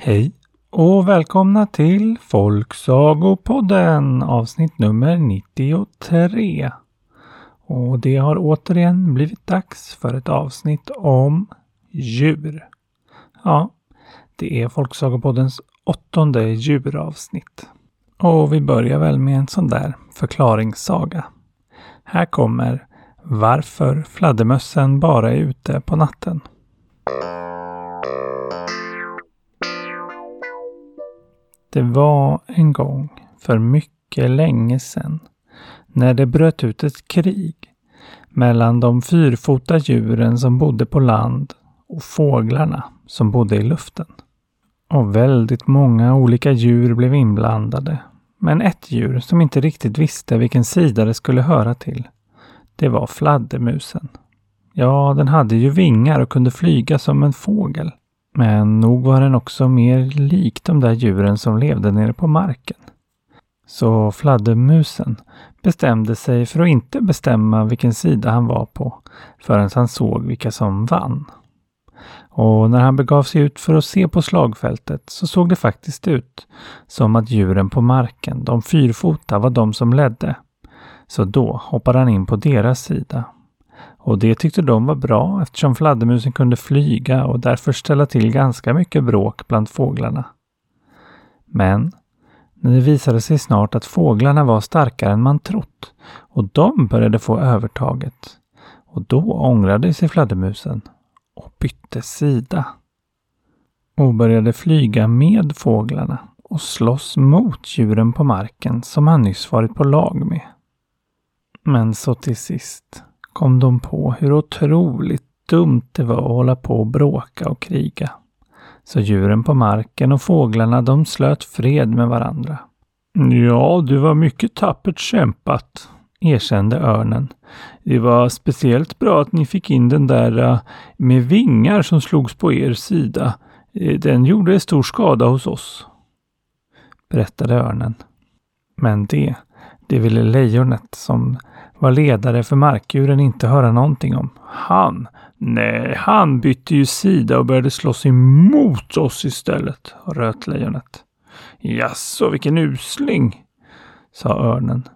Hej och välkomna till Folksagopodden avsnitt nummer 93. Och det har återigen blivit dags för ett avsnitt om djur. Ja, det är Folksagopoddens åttonde djuravsnitt. Och vi börjar väl med en sån där förklaringssaga. Här kommer Varför fladdermössen bara är ute på natten. Det var en gång, för mycket länge sedan, när det bröt ut ett krig mellan de fyrfota djuren som bodde på land och fåglarna som bodde i luften. Och väldigt många olika djur blev inblandade. Men ett djur som inte riktigt visste vilken sida det skulle höra till, det var fladdermusen. Ja, den hade ju vingar och kunde flyga som en fågel. Men nog var den också mer lik de där djuren som levde nere på marken. Så fladdermusen bestämde sig för att inte bestämma vilken sida han var på förrän han såg vilka som vann. Och när han begav sig ut för att se på slagfältet så såg det faktiskt ut som att djuren på marken, de fyrfota, var de som ledde. Så då hoppade han in på deras sida och det tyckte de var bra eftersom fladdermusen kunde flyga och därför ställa till ganska mycket bråk bland fåglarna. Men det visade sig snart att fåglarna var starkare än man trott och de började få övertaget. Och då ångrade sig fladdermusen och bytte sida. Och började flyga med fåglarna och slåss mot djuren på marken som han nyss varit på lag med. Men så till sist kom de på hur otroligt dumt det var att hålla på och bråka och kriga. Så djuren på marken och fåglarna de slöt fred med varandra. Ja, det var mycket tappert kämpat, erkände örnen. Det var speciellt bra att ni fick in den där eh, med vingar som slogs på er sida. Eh, den gjorde stor skada hos oss. Berättade örnen. Men det, det ville lejonet som var ledare för markdjuren inte höra någonting om. Han? Nej, han bytte ju sida och började slåss emot oss istället, röt lejonet. Jaså, vilken usling, sa örnen.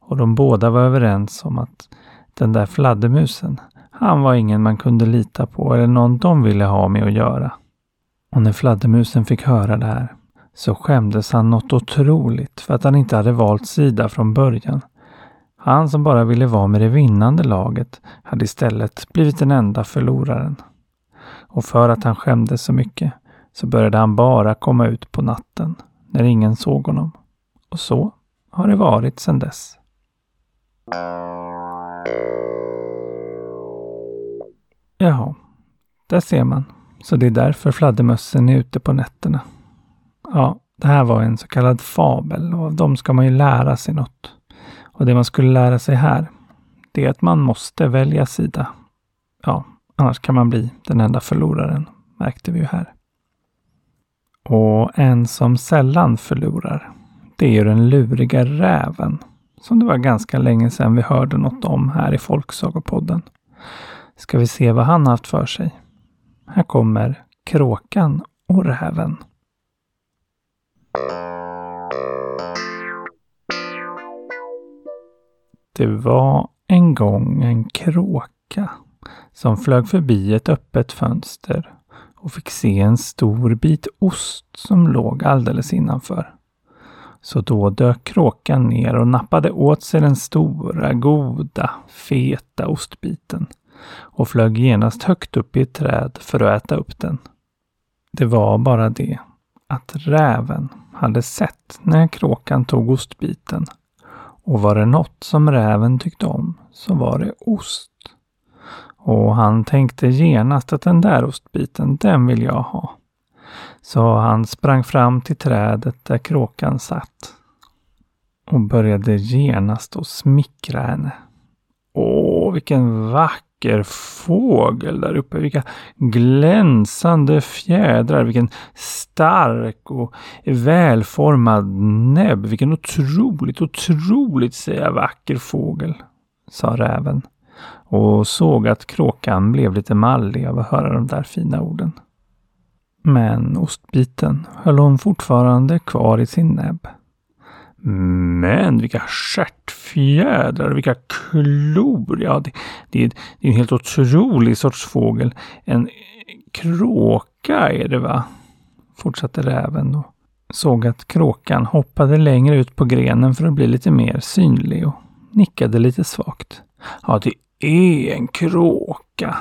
Och de båda var överens om att den där fladdermusen, han var ingen man kunde lita på eller någon de ville ha med att göra. Och när fladdermusen fick höra det här så skämdes han något otroligt för att han inte hade valt sida från början han som bara ville vara med det vinnande laget hade istället blivit den enda förloraren. Och för att han skämdes så mycket så började han bara komma ut på natten när ingen såg honom. Och så har det varit sedan dess. Jaha, där ser man. Så det är därför fladdermössen är ute på nätterna. Ja, det här var en så kallad fabel och av dem ska man ju lära sig något. Och det man skulle lära sig här, det är att man måste välja sida. Ja, annars kan man bli den enda förloraren, märkte vi ju här. Och en som sällan förlorar, det är ju den luriga räven. Som det var ganska länge sedan vi hörde något om här i Folksagopodden. Ska vi se vad han haft för sig. Här kommer Kråkan och räven. Det var en gång en kråka som flög förbi ett öppet fönster och fick se en stor bit ost som låg alldeles innanför. Så då dök kråkan ner och nappade åt sig den stora, goda, feta ostbiten och flög genast högt upp i ett träd för att äta upp den. Det var bara det att räven hade sett när kråkan tog ostbiten och var det något som räven tyckte om så var det ost. Och han tänkte genast att den där ostbiten, den vill jag ha. Så han sprang fram till trädet där kråkan satt och började genast att smickra henne. Åh, vilken vacker vacker fågel där uppe. Vilka glänsande fjädrar. Vilken stark och välformad näbb. Vilken otroligt, otroligt säga vacker fågel, sa räven och såg att kråkan blev lite mallig av att höra de där fina orden. Men ostbiten höll hon fortfarande kvar i sin näbb. Men vilka stjärtfjädrar och vilka klor! Ja, det, det, det är en helt otrolig sorts fågel. En kråka är det va? Fortsatte räven och såg att kråkan hoppade längre ut på grenen för att bli lite mer synlig och nickade lite svagt. Ja, det är en kråka,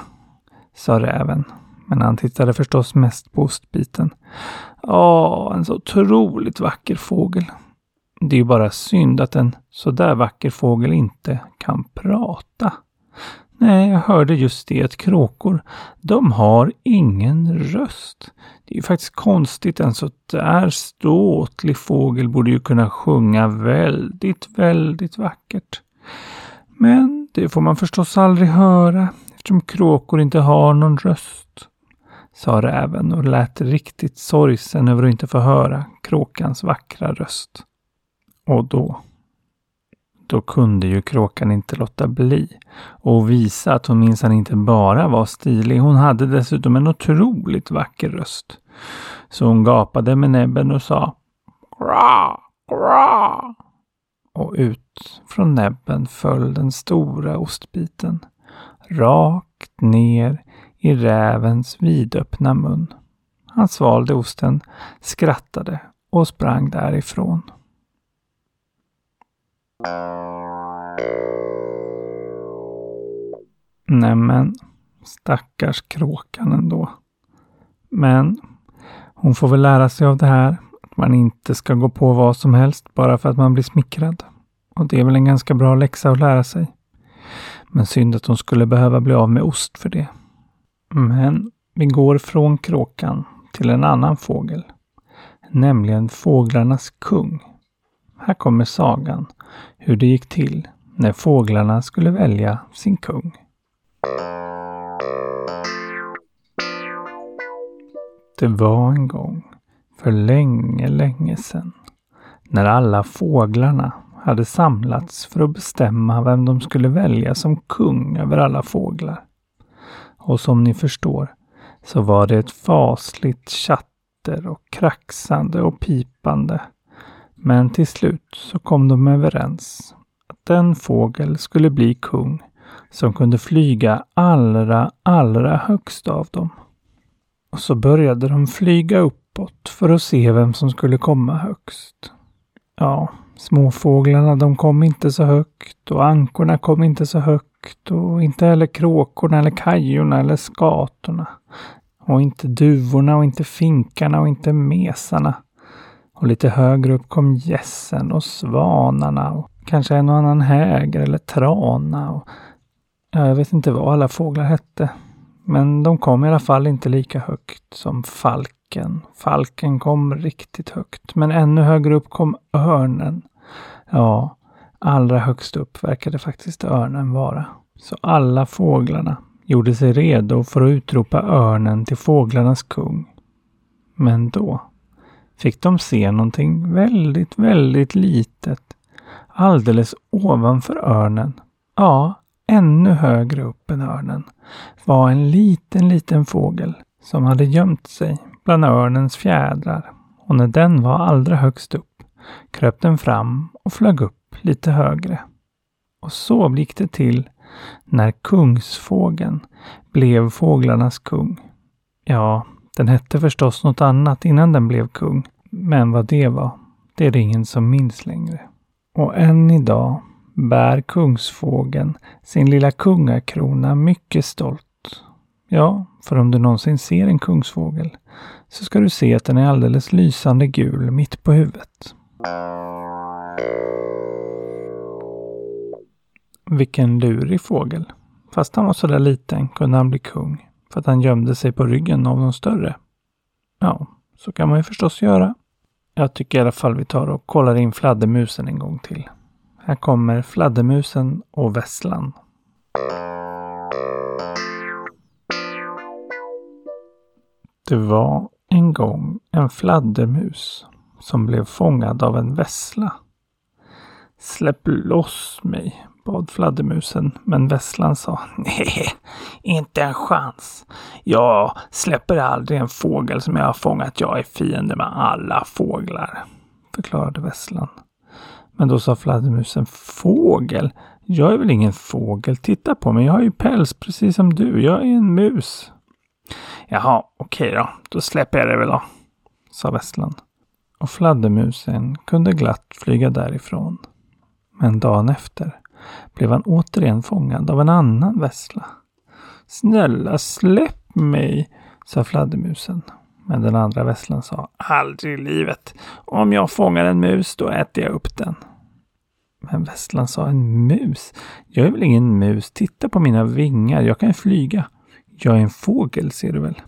sa räven. Men han tittade förstås mest på ostbiten. Ja, en så otroligt vacker fågel. Det är ju bara synd att en så där vacker fågel inte kan prata. Nej, jag hörde just det att kråkor, de har ingen röst. Det är ju faktiskt konstigt, en så där ståtlig fågel borde ju kunna sjunga väldigt, väldigt vackert. Men det får man förstås aldrig höra eftersom kråkor inte har någon röst, sa räven och lät riktigt sorgsen över att inte få höra kråkans vackra röst. Och då, då kunde ju kråkan inte låta bli och visa att hon minsann inte bara var stilig, hon hade dessutom en otroligt vacker röst. Så hon gapade med näbben och sa Kra, kra. Och ut från näbben föll den stora ostbiten rakt ner i rävens vidöppna mun. Han svalde osten, skrattade och sprang därifrån. Nämen, stackars kråkan ändå. Men hon får väl lära sig av det här att man inte ska gå på vad som helst bara för att man blir smickrad. Och det är väl en ganska bra läxa att lära sig. Men synd att hon skulle behöva bli av med ost för det. Men vi går från kråkan till en annan fågel. Nämligen fåglarnas kung. Här kommer sagan hur det gick till när fåglarna skulle välja sin kung. Det var en gång, för länge, länge sedan, när alla fåglarna hade samlats för att bestämma vem de skulle välja som kung över alla fåglar. Och som ni förstår så var det ett fasligt chatter och kraxande och pipande men till slut så kom de överens att den fågel skulle bli kung som kunde flyga allra, allra högst av dem. Och så började de flyga uppåt för att se vem som skulle komma högst. Ja, småfåglarna de kom inte så högt och ankorna kom inte så högt och inte heller kråkorna eller kajorna eller skatorna. Och inte duvorna och inte finkarna och inte mesarna. Och lite högre upp kom gässen och svanarna och kanske en och annan häger eller trana. Och, ja, jag vet inte vad alla fåglar hette. Men de kom i alla fall inte lika högt som falken. Falken kom riktigt högt. Men ännu högre upp kom örnen. Ja, allra högst upp verkade faktiskt örnen vara. Så alla fåglarna gjorde sig redo för att utropa örnen till fåglarnas kung. Men då fick de se någonting väldigt, väldigt litet alldeles ovanför örnen. Ja, ännu högre upp än örnen var en liten, liten fågel som hade gömt sig bland örnens fjädrar. Och när den var allra högst upp kröp den fram och flög upp lite högre. Och så gick det till när kungsfågeln blev fåglarnas kung. Ja, den hette förstås något annat innan den blev kung. Men vad det var, det är det ingen som minns längre. Och än idag bär kungsfågeln sin lilla kungakrona mycket stolt. Ja, för om du någonsin ser en kungsfågel så ska du se att den är alldeles lysande gul mitt på huvudet. Vilken lurig fågel. Fast han var så där liten kunde han bli kung för att han gömde sig på ryggen av någon större. Ja, så kan man ju förstås göra. Jag tycker i alla fall vi tar och kollar in fladdermusen en gång till. Här kommer fladdermusen och vesslan. Det var en gång en fladdermus som blev fångad av en vessla. Släpp loss mig, bad fladdermusen, men vesslan sa nej, inte en chans. Jag släpper aldrig en fågel som jag har fångat. Jag är fiende med alla fåglar, förklarade vesslan. Men då sa fladdermusen fågel? Jag är väl ingen fågel. Titta på mig, jag har ju päls precis som du. Jag är en mus. Jaha, okej då. Då släpper jag det väl då, sa vesslan. Och fladdermusen kunde glatt flyga därifrån. Men dagen efter blev han återigen fångad av en annan vessla. Snälla släpp mig, sa fladdermusen. Men den andra vesslan sa aldrig i livet. Om jag fångar en mus, då äter jag upp den. Men vesslan sa en mus? Jag är väl ingen mus? Titta på mina vingar. Jag kan flyga. Jag är en fågel, ser du väl?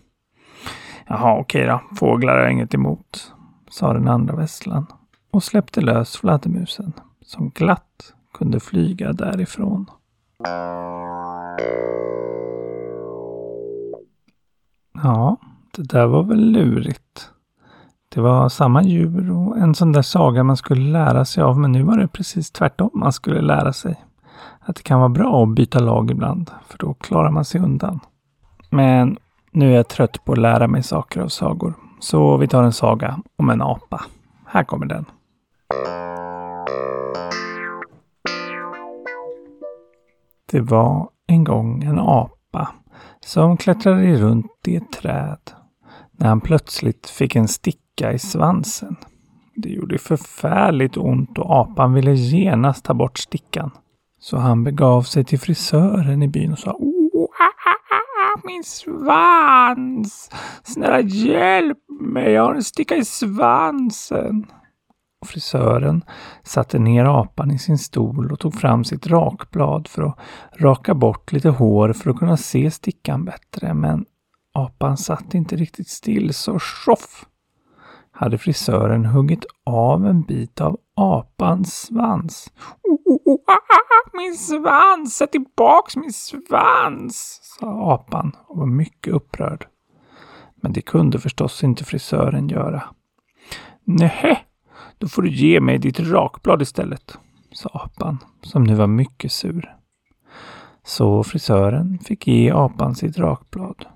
Jaha, okej då. Fåglar har jag inget emot, sa den andra vesslan och släppte lös fladdermusen som glatt kunde flyga därifrån. Ja, det där var väl lurigt. Det var samma djur och en sån där saga man skulle lära sig av, men nu var det precis tvärtom man skulle lära sig. Att det kan vara bra att byta lag ibland, för då klarar man sig undan. Men nu är jag trött på att lära mig saker av sagor, så vi tar en saga om en apa. Här kommer den. Det var en gång en apa som klättrade runt i ett träd när han plötsligt fick en sticka i svansen. Det gjorde förfärligt ont och apan ville genast ta bort stickan. Så han begav sig till frisören i byn och sa oh, min svans! Snälla hjälp mig, jag har en sticka i svansen. Och frisören satte ner apan i sin stol och tog fram sitt rakblad för att raka bort lite hår för att kunna se stickan bättre. Men apan satt inte riktigt still så tjoff! hade frisören huggit av en bit av apans svans. Oh, oh, oh, ah, ah, ah min svans! Sätt tillbaks min svans! sa apan och var mycket upprörd. Men det kunde förstås inte frisören göra. Nej, då får du ge mig ditt rakblad istället, sa apan, som nu var mycket sur. Så frisören fick ge apan sitt rakblad.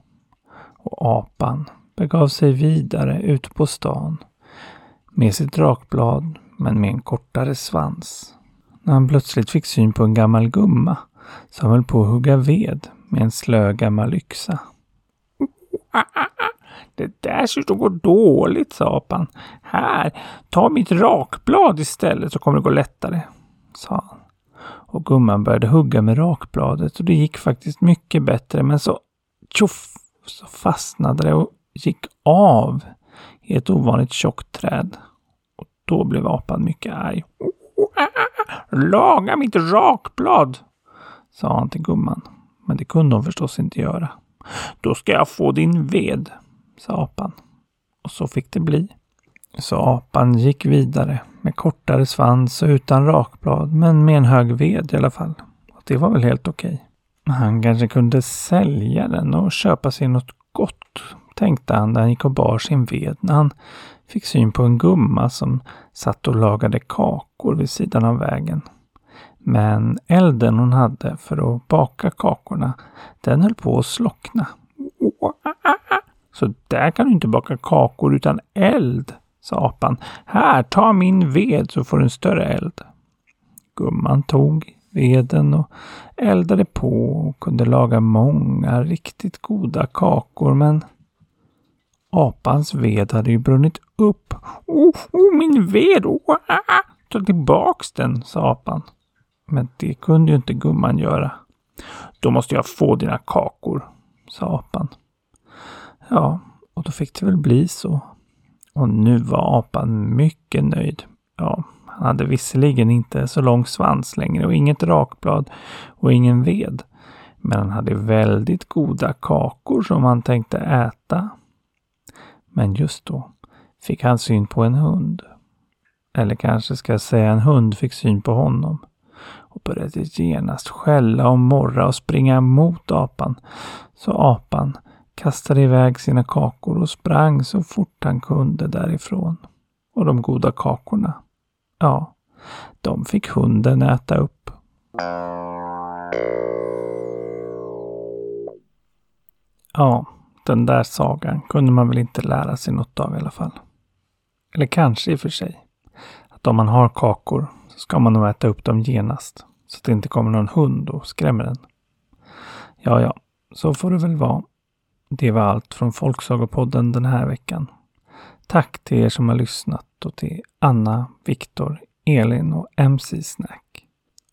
Och apan begav sig vidare ut på stan med sitt rakblad men med en kortare svans. När han plötsligt fick syn på en gammal gumma som höll på att hugga ved med en slö gammal yxa. Ah, ah, det där ser ut att gå dåligt, sa apan. Här, ta mitt rakblad istället så kommer det gå lättare, sa han. Och gumman började hugga med rakbladet och det gick faktiskt mycket bättre men så tjoff så fastnade det och gick av i ett ovanligt tjockt träd. Och då blev apan mycket arg. Laga mitt rakblad, sa han till gumman. Men det kunde hon förstås inte göra. Då ska jag få din ved, sa apan. Och så fick det bli. Så apan gick vidare med kortare svans och utan rakblad, men med en hög ved i alla fall. Och det var väl helt okej. Han kanske kunde sälja den och köpa sig något gott, tänkte han när han gick och bar sin ved när han fick syn på en gumma som satt och lagade kakor vid sidan av vägen. Men elden hon hade för att baka kakorna, den höll på att slockna. Så där kan du inte baka kakor utan eld, sa apan. Här, ta min ved så får du en större eld. Gumman tog veden och eldade på och kunde laga många riktigt goda kakor men apans ved hade ju brunnit upp. Oh, oh min ved! Oh, ah. ah, ah. Ta tillbaks den, sa apan. Men det kunde ju inte gumman göra. Då måste jag få dina kakor, sa apan. Ja, och då fick det väl bli så. Och nu var apan mycket nöjd. Ja, han hade visserligen inte så lång svans längre och inget rakblad och ingen ved. Men han hade väldigt goda kakor som han tänkte äta. Men just då fick han syn på en hund. Eller kanske ska jag säga en hund fick syn på honom och började genast skälla och morra och springa mot apan. Så apan kastade iväg sina kakor och sprang så fort han kunde därifrån. Och de goda kakorna, ja, de fick hunden äta upp. Ja, den där sagan kunde man väl inte lära sig något av i alla fall. Eller kanske i och för sig. Att om man har kakor så ska man nog äta upp dem genast. Så att det inte kommer någon hund och skrämmer den. Ja, ja, så får det väl vara. Det var allt från Folksagopodden den här veckan. Tack till er som har lyssnat och till Anna, Viktor, Elin och MC Snack.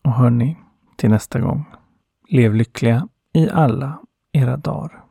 Och hörni, till nästa gång. Lev lyckliga i alla era dagar.